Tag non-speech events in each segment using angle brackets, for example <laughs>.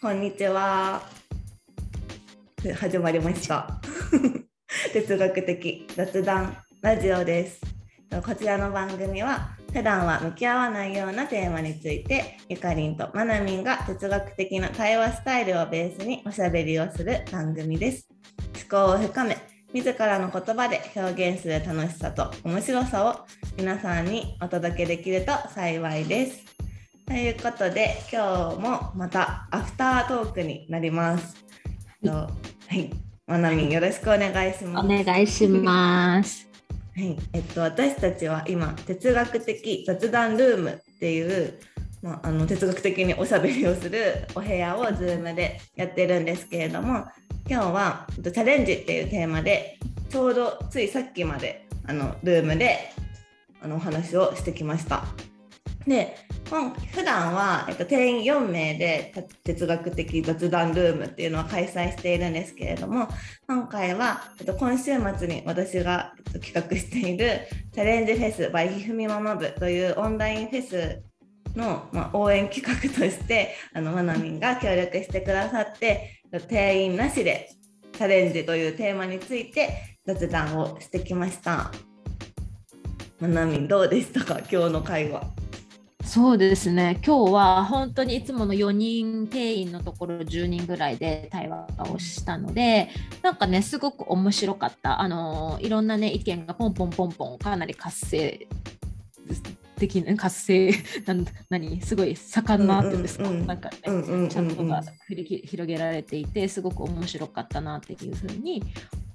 こんにちは。始まりました。<laughs> 哲学的雑談ラジオです。こちらの番組は普段は向き合わないようなテーマについてゆかりんとまなみんが哲学的な対話スタイルをベースにおしゃべりをする番組です。思考を深め自らの言葉で表現する楽しさと面白さを皆さんにお届けできると幸いです。ということで今日もまたアフタートークになります。とはい、まなみんよろしくお願いします。お願いします。はい、えっと私たちは今哲学的雑談ルームっていう、まあ、あの哲学的におしゃべりをする <laughs> お部屋を Zoom でやってるんですけれども今日はえっとチャレンジっていうテーマでちょうどついさっきまであのルームであのお話をしてきました。で今普段は、えっと、定員4名で哲学的雑談ルームっていうのは開催しているんですけれども今回は、えっと、今週末に私が、えっと、企画しているチャレンジフェス by ひふみママ部というオンラインフェスの、まあ、応援企画としてあのまなみんが協力してくださって定員なしでチャレンジというテーマについて雑談をしてきました。まなみんどうでしたか？今日の会話。そうですね。今日は本当にいつもの4人定員のところ10人ぐらいで対話をしたので、なんかね、すごく面白かった。あのいろんなね、意見がポンポンポンポンかなり活性的な活性なん何すごい盛んなっていうんですか、うんうんうんなんかね、チャットが繰り広げられていてすごく面白かったなっていうふうに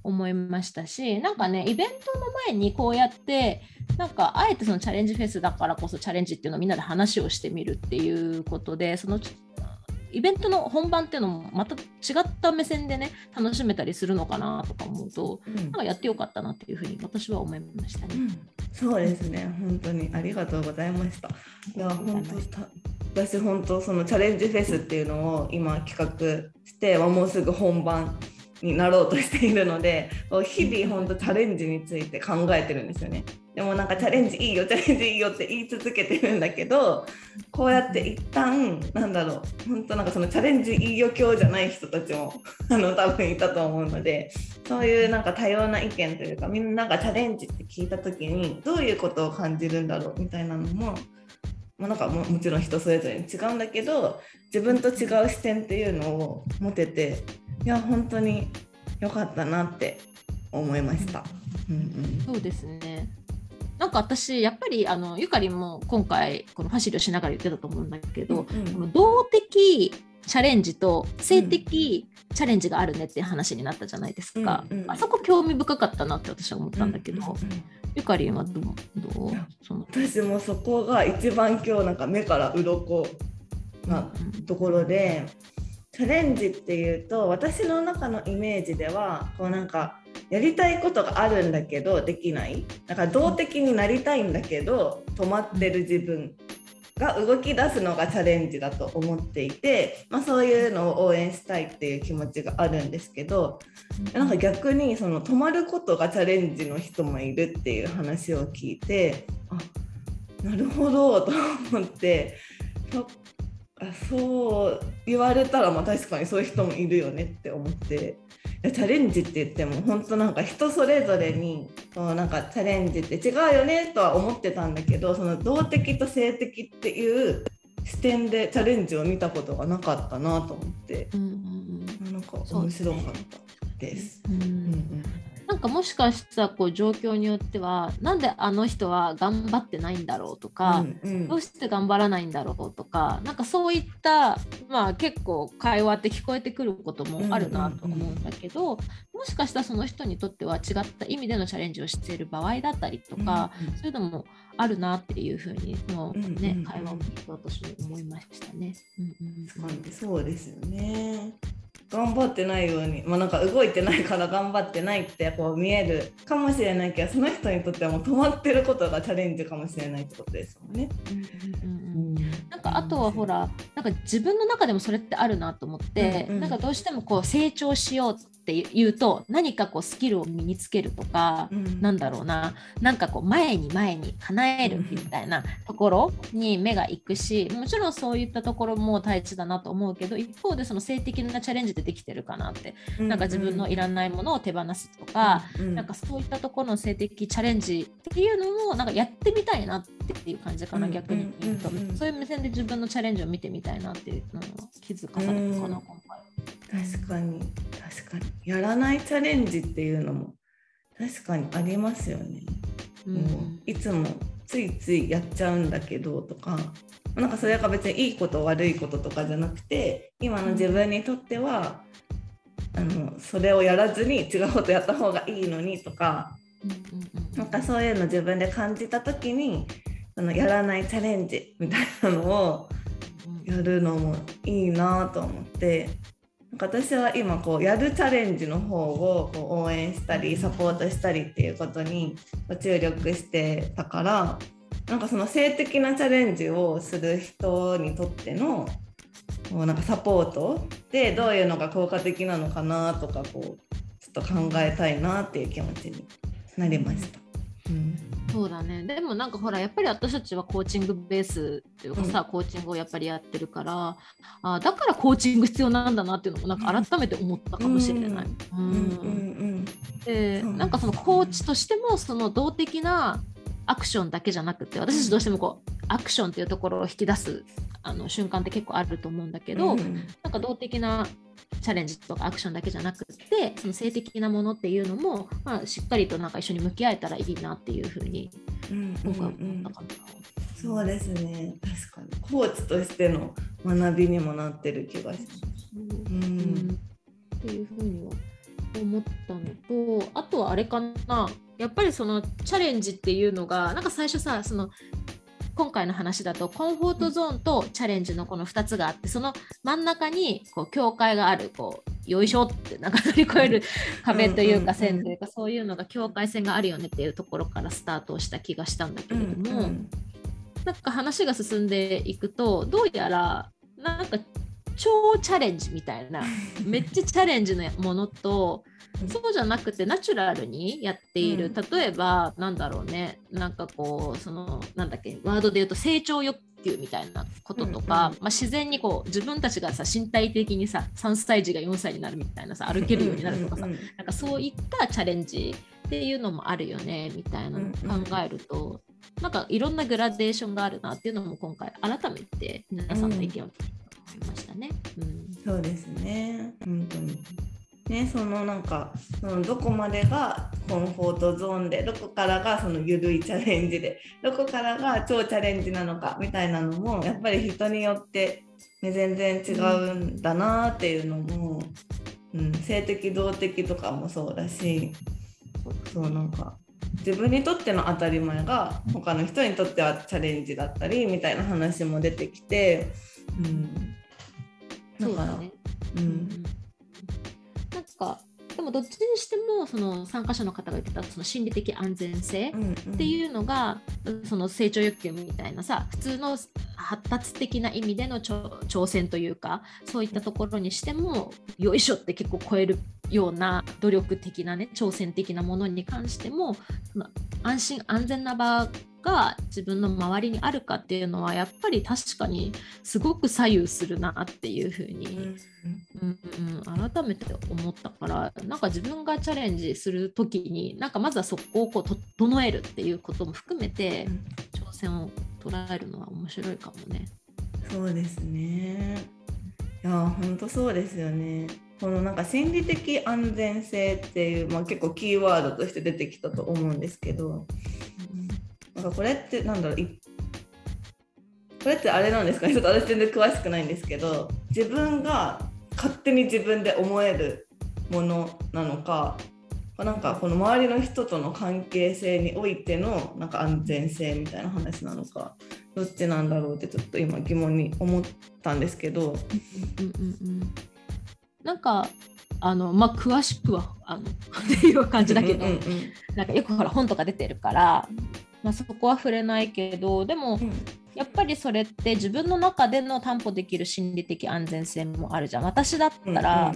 思いましたしなんかねイベントの前にこうやってなんかあえてそのチャレンジフェスだからこそチャレンジっていうのをみんなで話をしてみるっていうことでそのイベントの本番っていうのもまた違った目線でね楽しめたりするのかなとか思うとうんなんかやってよかったなっていうふうに私は思いましたね。そうですね、本当にありがとうございました。いや、本当た私本当そのチャレンジフェスっていうのを今企画して、まあもうすぐ本番になろうとしているので、日々本当チャレンジについて考えてるんですよね。でもなんかチャレンジいいよ、チャレンジいいよって言い続けてるんだけど、こうやって一旦なんだろう、本当なんかそのチャレンジいいよ教じゃない人たちも <laughs> あの多分いたと思うので、そういうなんか多様な意見というかみんながチャレンジって聞いた時にどういうことを感じるんだろうみたいなのも、まあ、なんかももちろん人それぞれに違うんだけど自分と違う視点っていうのを持てていや本当に良かったなって思いました。うんうん。そうですね。なんか私やっぱりあのゆかりも今回このファシリをしながら言ってたと思うんだけど、うんうん。この動的チャレンジと性的チャレンジがあるねっていう話になったじゃないですか、うんうん。あそこ興味深かったなって私は思ったんだけど、うんうんうん。ゆかりんはどうどう？その。私もそこが一番今日なんか目から鱗なところでチャレンジっていうと私の中のイメージではこうなんかやりたいことがあるんだけどできない。だから動的になりたいんだけど止まってる自分が動き出すのがチャレンジだと思っていて、まあ、そういうのを応援したいっていう気持ちがあるんですけどなんか逆にその止まることがチャレンジの人もいるっていう話を聞いてあなるほどと思ってあそう言われたらまあ確かにそういう人もいるよねって思って。チャレンジって言っても本当なんか人それぞれになんかチャレンジって違うよねとは思ってたんだけどその動的と性的っていう視点でチャレンジを見たことがなかったなと思って。うんうんなんか面白かったです。うんうん。うんうんなんかもしかしたらこう状況によってはなんであの人は頑張ってないんだろうとか、うんうん。どうして頑張らないんだろうとか、なんかそういった、まあ、結構会話って聞こえてくることもあるなと思うんだけど、もしかしたらその人にとっては違った意味でのチャレンジをしている場合だったりとか、うんうん。そういうのもあるなっていうふうにもうね、うんうんうん。会話を聞いて私も思いましたね。うんうんそうですよね。頑張ってないように、まあ、なんか動いてないから頑張ってないってこう見えるかもしれないけどその人にとってはもう止まってることがチャレンジかもしれないってことですもんね。なんかあとはほらなんか自分の中でもそれってあるなと思って、うんうん。なんかどうしてもこう成長しようって言うと何かこうスキルを身につけるとか、うん、なんだろうな。なんかこう前に前に叶えるみたいなところに目がいくしもちろんそういったところも大事だなと思うけど一方でその性的なチャレンジでできてるかなって、うん、なんか自分のいらないものを手放すとか、うん、なんかそういったところの性的チャレンジっていうのをなんかやってみたいなっていう感じかな、逆に言うと、そういう目線で自分のチャレンジを見てみたいなっていうのを気づかされたかな、今回。確かに。確かに。やらないチャレンジっていうのも確かにありますよね。うん、もういつもついついやっちゃうんだけどとかなんかそれが別にいいこと悪いこととかじゃなくて今の自分にとってはあのそれをやらずに違うことやった方がいいのにとか、なんかそういうの自分で感じた時にそのやらないチャレンジみたいなのをやるのもいいなと思って私は今こうやるチャレンジの方をこう応援したりサポートしたりっていうことに注力してたからなんかその性的なチャレンジをする人にとってのこうなんかサポートでどういうのが効果的なのかなとかこうちょっと考えたいなっていう気持ちになりました。うん。そうだね。でもなんかほらやっぱり私たちはコーチングベースっていうかさ、うん、コーチングをやっぱりやってるからあだからコーチング必要なんだなっていうのもなんか改めて思ったかもしれない。でなんかそのコーチとしてもその動的なアクションだけじゃなくて私たちどうしてもこうアクションっていうところを引き出すあの瞬間って結構あると思うんだけど、うん、なんか動的なチャレンジとかアクションだけじゃなくてその性的なものっていうのも、まあ、しっかりとなんか一緒に向き合えたらいいなっていうふうに今回思ったかな。そうですね。確かに。コーチとしての学びにもなってる気がします。うん、っていうふうには思ったのとあとはあれかな。やっぱりそのチャレンジっていうのがなんか最初さその今回の話だとコンフォートゾーンとチャレンジのこの2つがあってその真ん中にこう境界があるこうよいしょってなんか乗り越える壁というか線というかそういうのが境界線があるよねっていうところからスタートした気がしたんだけれども、なんか話が進んでいくとどうやらなんか超チャレンジみたいな <laughs> めっちゃチャレンジのものとそうじゃなくてナチュラルにやっている、例えばなんだろうねなんかこうそのなんだっけワードで言うと成長欲求みたいなこととか、まあ、自然にこう自分たちがさ身体的にさ3歳児が4歳になるみたいなさ歩けるようになるとかさ、なんかそういったチャレンジっていうのもあるよねみたいなのを考えると、なんかいろんなグラデーションがあるなっていうのも今回改めて皆さんの意見を聞いて思いましたね。うん、そうですね。本当に。ね、そのなんかそのどこまでがコンフォートゾーンでどこからがその緩いチャレンジでどこからが超チャレンジなのかみたいなのもやっぱり人によって、ね、全然違うんだなっていうのも、うん、性的動的とかもそうだしそうなんか自分にとっての当たり前が他の人にとってはチャレンジだったりみたいな話も出てきて、うん、だから。ね、うん。かでもどっちにしてもその参加者の方が言ってたその心理的安全性っていうのが、うんうん、その成長欲求みたいなさ普通の発達的な意味での挑戦というかそういったところにしてもよいしょって結構超えるような努力的なね挑戦的なものに関しても安心安全な場が自分の周りにあるかっていうのはやっぱり確かにすごく左右するなっていうふうに、うんうん、改めて思ったからなんか自分がチャレンジする時になんかまずはそこをこう整えるっていうことも含めて挑戦を捉えるのは面白いかもね。そうですねいや本当そうですよね。このなんか心理的安全性っていう、まあ、結構キーワードとして出てきたと思うんですけど、なんかこれってなんだろうこれってあれなんですかね？ちょっと私全然詳しくないんですけど自分が勝手に自分で思えるものなのかなんかこの周りの人との関係性においてのなんか安全性みたいな話なのかどっちなんだろうってちょっと今疑問に思ったんですけど。うんうんうん、なんかあのまあ、詳しくはあのって <laughs> いう感じだけど、うんうんうん、なんかよくほら本とか出てるからまあ、そこは触れないけどでも、うん、やっぱりそれって自分の中での担保できる心理的安全性もあるじゃん。私だったら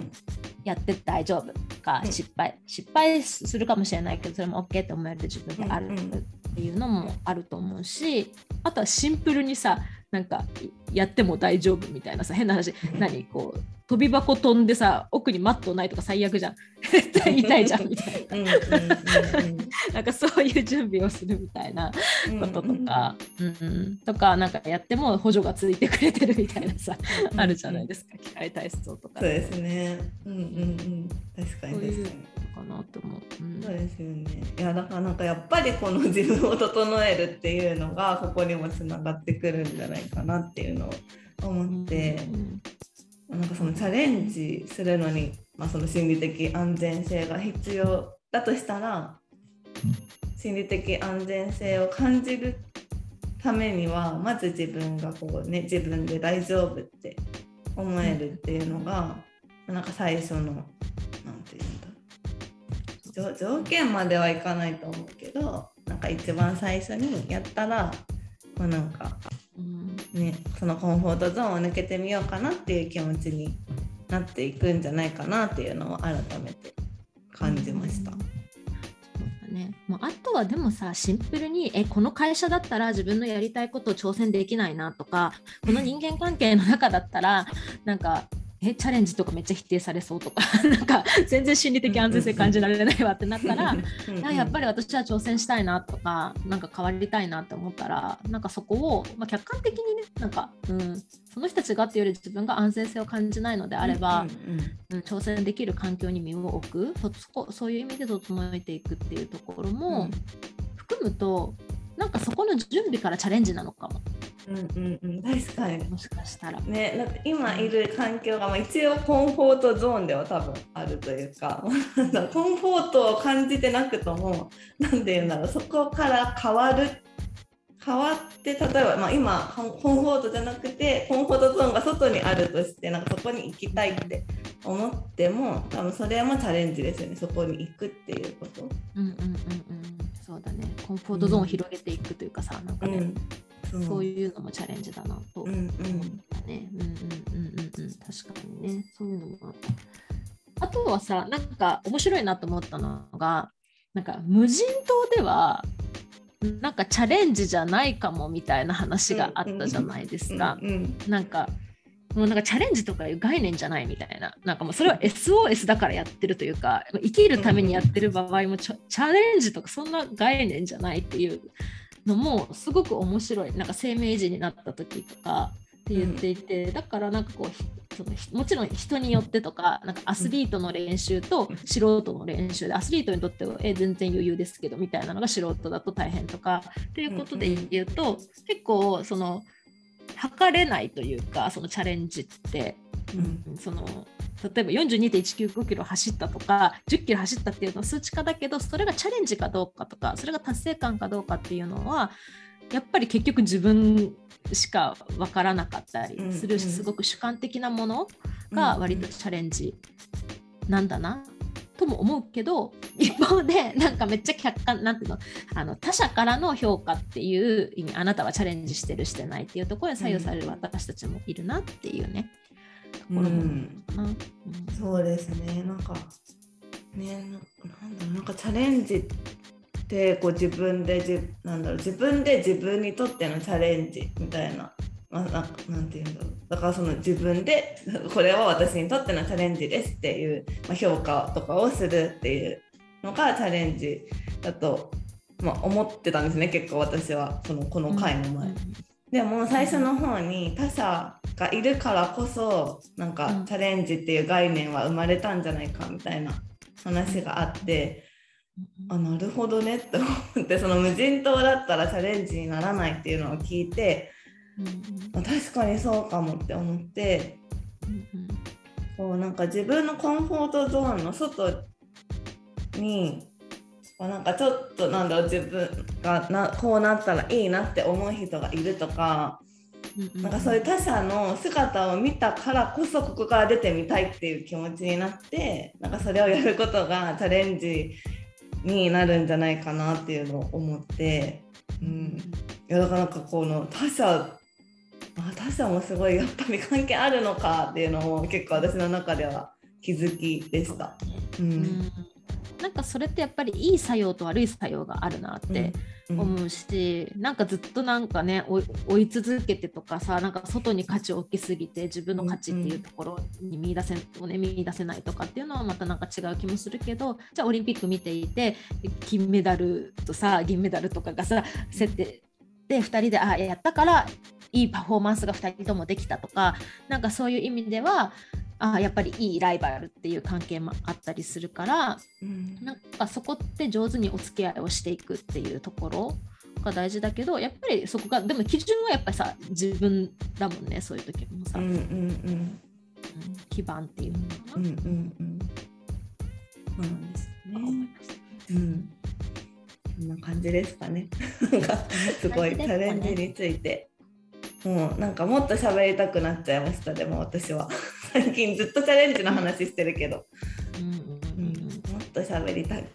やって大丈夫か失敗、失敗するかもしれないけどそれも OK って思える自分であるっていうのもあると思うしあとはシンプルにさなんかやっても大丈夫みたいなさ変な話。<laughs> 何こう飛び箱飛んでさ奥にマットないとか最悪じゃん。絶 <laughs> 対痛いじゃんみたいな。なんかそういう準備をするみたいなこととか、うん。うん、とかなんかやっても補助がついてくれてるみたいなさあるじゃないですか。機械体操とかそうですね。うんうんうん。確かに確かに。かなと思う、うん、そうですよね。いやだからなんかやっぱりこの自分を整えるっていうのがここにもつながってくるんじゃないかなっていうのを思って、うんうんなんかそのチャレンジするのに、まあ、その心理的安全性が必要だとしたら心理的安全性を感じるためにはまず自分がこうね自分で大丈夫って思えるっていうのが、なんか最初の何て言うんだ条件まではいかないと思うけどなんか一番最初にやったらまあ、なんかね、そのコンフォートゾーンを抜けてみようかなっていう気持ちになっていくんじゃないかなっていうのを改めて感じました。ね、もうあとはでもさシンプルにえこの会社だったら自分のやりたいことを挑戦できないなとかこの人間関係の中だったらなんかえチャレンジとかめっちゃ否定されそうとか <laughs> なんか全然心理的安全性感じられないわってなったらやっぱり私は挑戦したいなとかなんか変わりたいなって思ったらなんかそこを、まあ、客観的にねなんか、うん、その人たちがっていうより自分が安全性を感じないのであれば、うん、うん、挑戦できる環境に身を置く。そそういう意味で整えていくっていうところも含むとなんかそこの準備からチャレンジなのかも。うんうんうん、確かにもしかしたら。ねだって今いる環境が、まあ、一応コンフォートゾーンでは多分あるというか <laughs> コンフォートを感じてなくとも何て言うんだろうそこから変わる変わって例えば、まあ、今コンフォートじゃなくてコンフォートゾーンが外にあるとしてなんかそこに行きたいって思っても多分それもチャレンジですよね。そこに行くっていうこと。うんうんうんうん。そうだね。コンフォートゾーンを広げていくというかさ、うん、なんかね、うんそういうのもチャレンジだなと思ったね。うんうんうんうんうん確かにねそういうのもあった。あとはさなんか面白いなと思ったのがなんか無人島ではなんかチャレンジじゃないかもみたいな話があったじゃないですか。なんかもうなんかチャレンジとかいう概念じゃないみたいな、なんかもうそれは SOS だからやってるというか、生きるためにやってる場合もチャレンジとかそんな概念じゃないっていうのもすごく面白い。なんか生命児になった時とかって言っていて、うん、だからなんかこうそのもちろん人によってとかなんかアスリートの練習と素人の練習でアスリートにとってはえ全然余裕ですけどみたいなのが素人だと大変とかっていうことで言うと、結構その測れないというかそのチャレンジって、うん、その例えば42.195キロ走ったとか10キロ走ったっていうのは数値化だけどそれがチャレンジかどうかとかそれが達成感かどうかっていうのはやっぱり結局自分しか分からなかったりするし、すごく主観的なものが割とチャレンジなんだなとも思うけど一方でなんかめっちゃ客観なんていうのあの他者からの評価っていう意味あなたはチャレンジしてるしてないっていうところに左右される私たちもいるなっていうね、ところも、うん、そうですね。なんかねなんだろうなんかチャレンジってこう自分でじなんだろう自分で自分にとってのチャレンジみたいな。まあ、なんかなんて言うんだろう。だからその自分でこれは私にとってのチャレンジですっていう、まあ、評価とかをするっていうのがチャレンジだと、まあ、思ってたんですね結構私は。そのこの回の前。うん。でも最初の方に他者がいるからこそなんかチャレンジっていう概念は生まれたんじゃないかみたいな話があってあなるほどねって思ってその無人島だったらチャレンジにならないっていうのを聞いて、うん、確かにそうかもって思って、うん、うなんか自分のコンフォートゾーンの外になんかちょっとなんだろう自分がなこうなったらいいなって思う人がいるとか、なんかそういう他者の姿を見たからこそここから出てみたいっていう気持ちになってなんかそれをやることがチャレンジになるんじゃないかなっていうのを思って、うん、いやだからなんかこの他者他者もすごいやっぱり関係あるのかっていうのも結構私の中では気づきでした。ううん。ん。なんかそれってやっぱりいい作用と悪い作用があるなってうん。思うし、なんかずっとなんかね追い続けてとかさなんか外に価値を置きすぎて自分の価値っていうところに見出せ,、をね、見出せないとかっていうのはまたなんか違う気もするけどじゃあオリンピック見ていて金メダルとさ銀メダルとかがさ競ってで2人であやったからいいパフォーマンスが2人ともできたとかなんかそういう意味ではあやっぱりいいライバルっていう関係もあったりするからうん。なんかそこって上手にお付き合いをしていくっていうところが大事だけどやっぱりそこがでも基準はやっぱりさ自分だもんねそういう時もさ、うんうんうん。うん基盤っていうのかうんな、うんうん。そうなんですうん。こんな感じですかね。なんかすごいチャレンジについて。もうなんかもっと喋りたくなっちゃいましたでも私は。<laughs> 最近ずっとチャレンジの話してるけど、うんうんもっと喋りたい。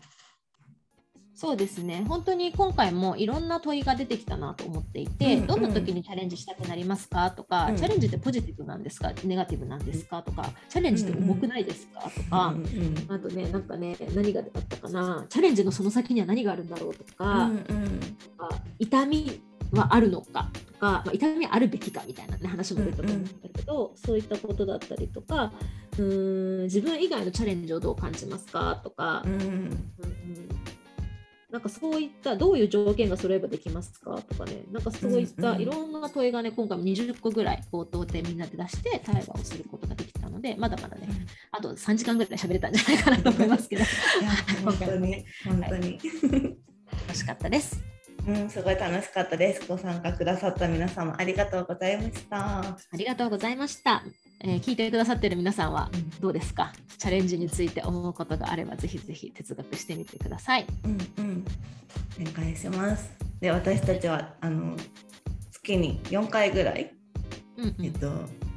そうですね。本当に今回もいろんな問いが出てきたなと思っていて、うんうん。どんな時にチャレンジしたくなりますかとか、うん。チャレンジってポジティブなんですかネガティブなんですかとかチャレンジって重くないですかとか、うんうんあとね、なんかね、何があったかな、チャレンジのその先には何があるんだろうとか、うんうん。とか痛みはあるのかとか、まあ、痛みはあるべきかみたいな、ね、話も出たと思うんだけど、そういったことだったりとか、うーん自分以外のチャレンジをどう感じますかとか、うんうん。なんかそういったどういう条件が揃えばできますかとかね、なんかそういっうんうん。たいろんな問いがね、今回も20個ぐらい冒頭でみんなで出して対話をすることができたので、まだまだね、あと3時間ぐらい喋れたんじゃないかなと思いますけど、本当に <laughs> 本当に、楽しかったです。うんすごい楽しかったです。ご参加くださった皆様ありがとうございました。ありがとうございました。えー聞いてくださっている皆さんはどうですか？チャレンジについて思うことがあればぜひぜひ哲学してみてください。うんうんお願いします。で私たちはあの月に4回ぐらい、うんうんえっと、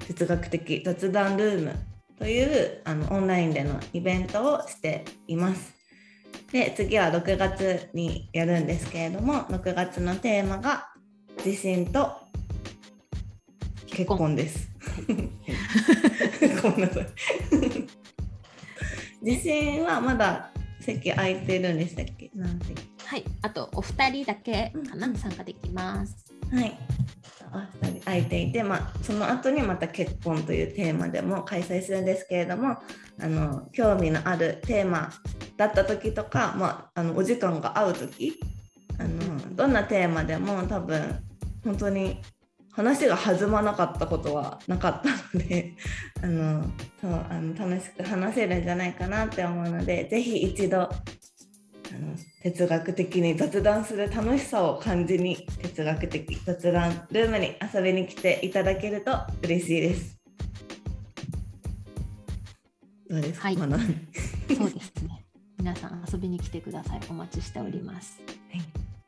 哲学的雑談ルームというあのオンラインでのイベントをしています。で次は6月にやるんですけれども6月のテーマが自信と結婚です。<laughs> ごめんなさい。自信はまだ席空いてるんでしたっけ？何席はい、あとお二人だけかな、うん参加できます。はい。あ2人空いていて、まあ、その後にまた結婚というテーマでも開催するんですけれどもあの興味のあるテーマだった時とか、まあ、あのお時間が合う時あのどんなテーマでも多分本当に話が弾まなかったことはなかったので <laughs> あのそうあの楽しく話せるんじゃないかなって思うのでぜひ一度あの哲学的に雑談する楽しさを感じに哲学的雑談ルームに遊びに来ていただけると嬉しいです。どうですか、はいそうですね。皆さん遊びに来てください。お待ちしております。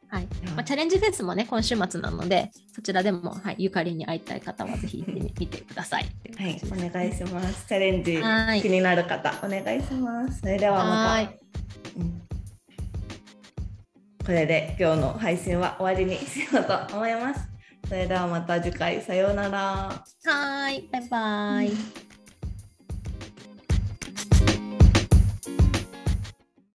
はいまあ、チャレンジフェスもね、今週末なので、そちらでも、はい、ゆかりに会いたい方はぜひ行っててください。はい、お願いします。チャレンジはい気になる方、お願いします。それではまた、はいうんこれで今日の配信は終わりにしようと思います。それではまた次回さようなら。はーい、バイバイ。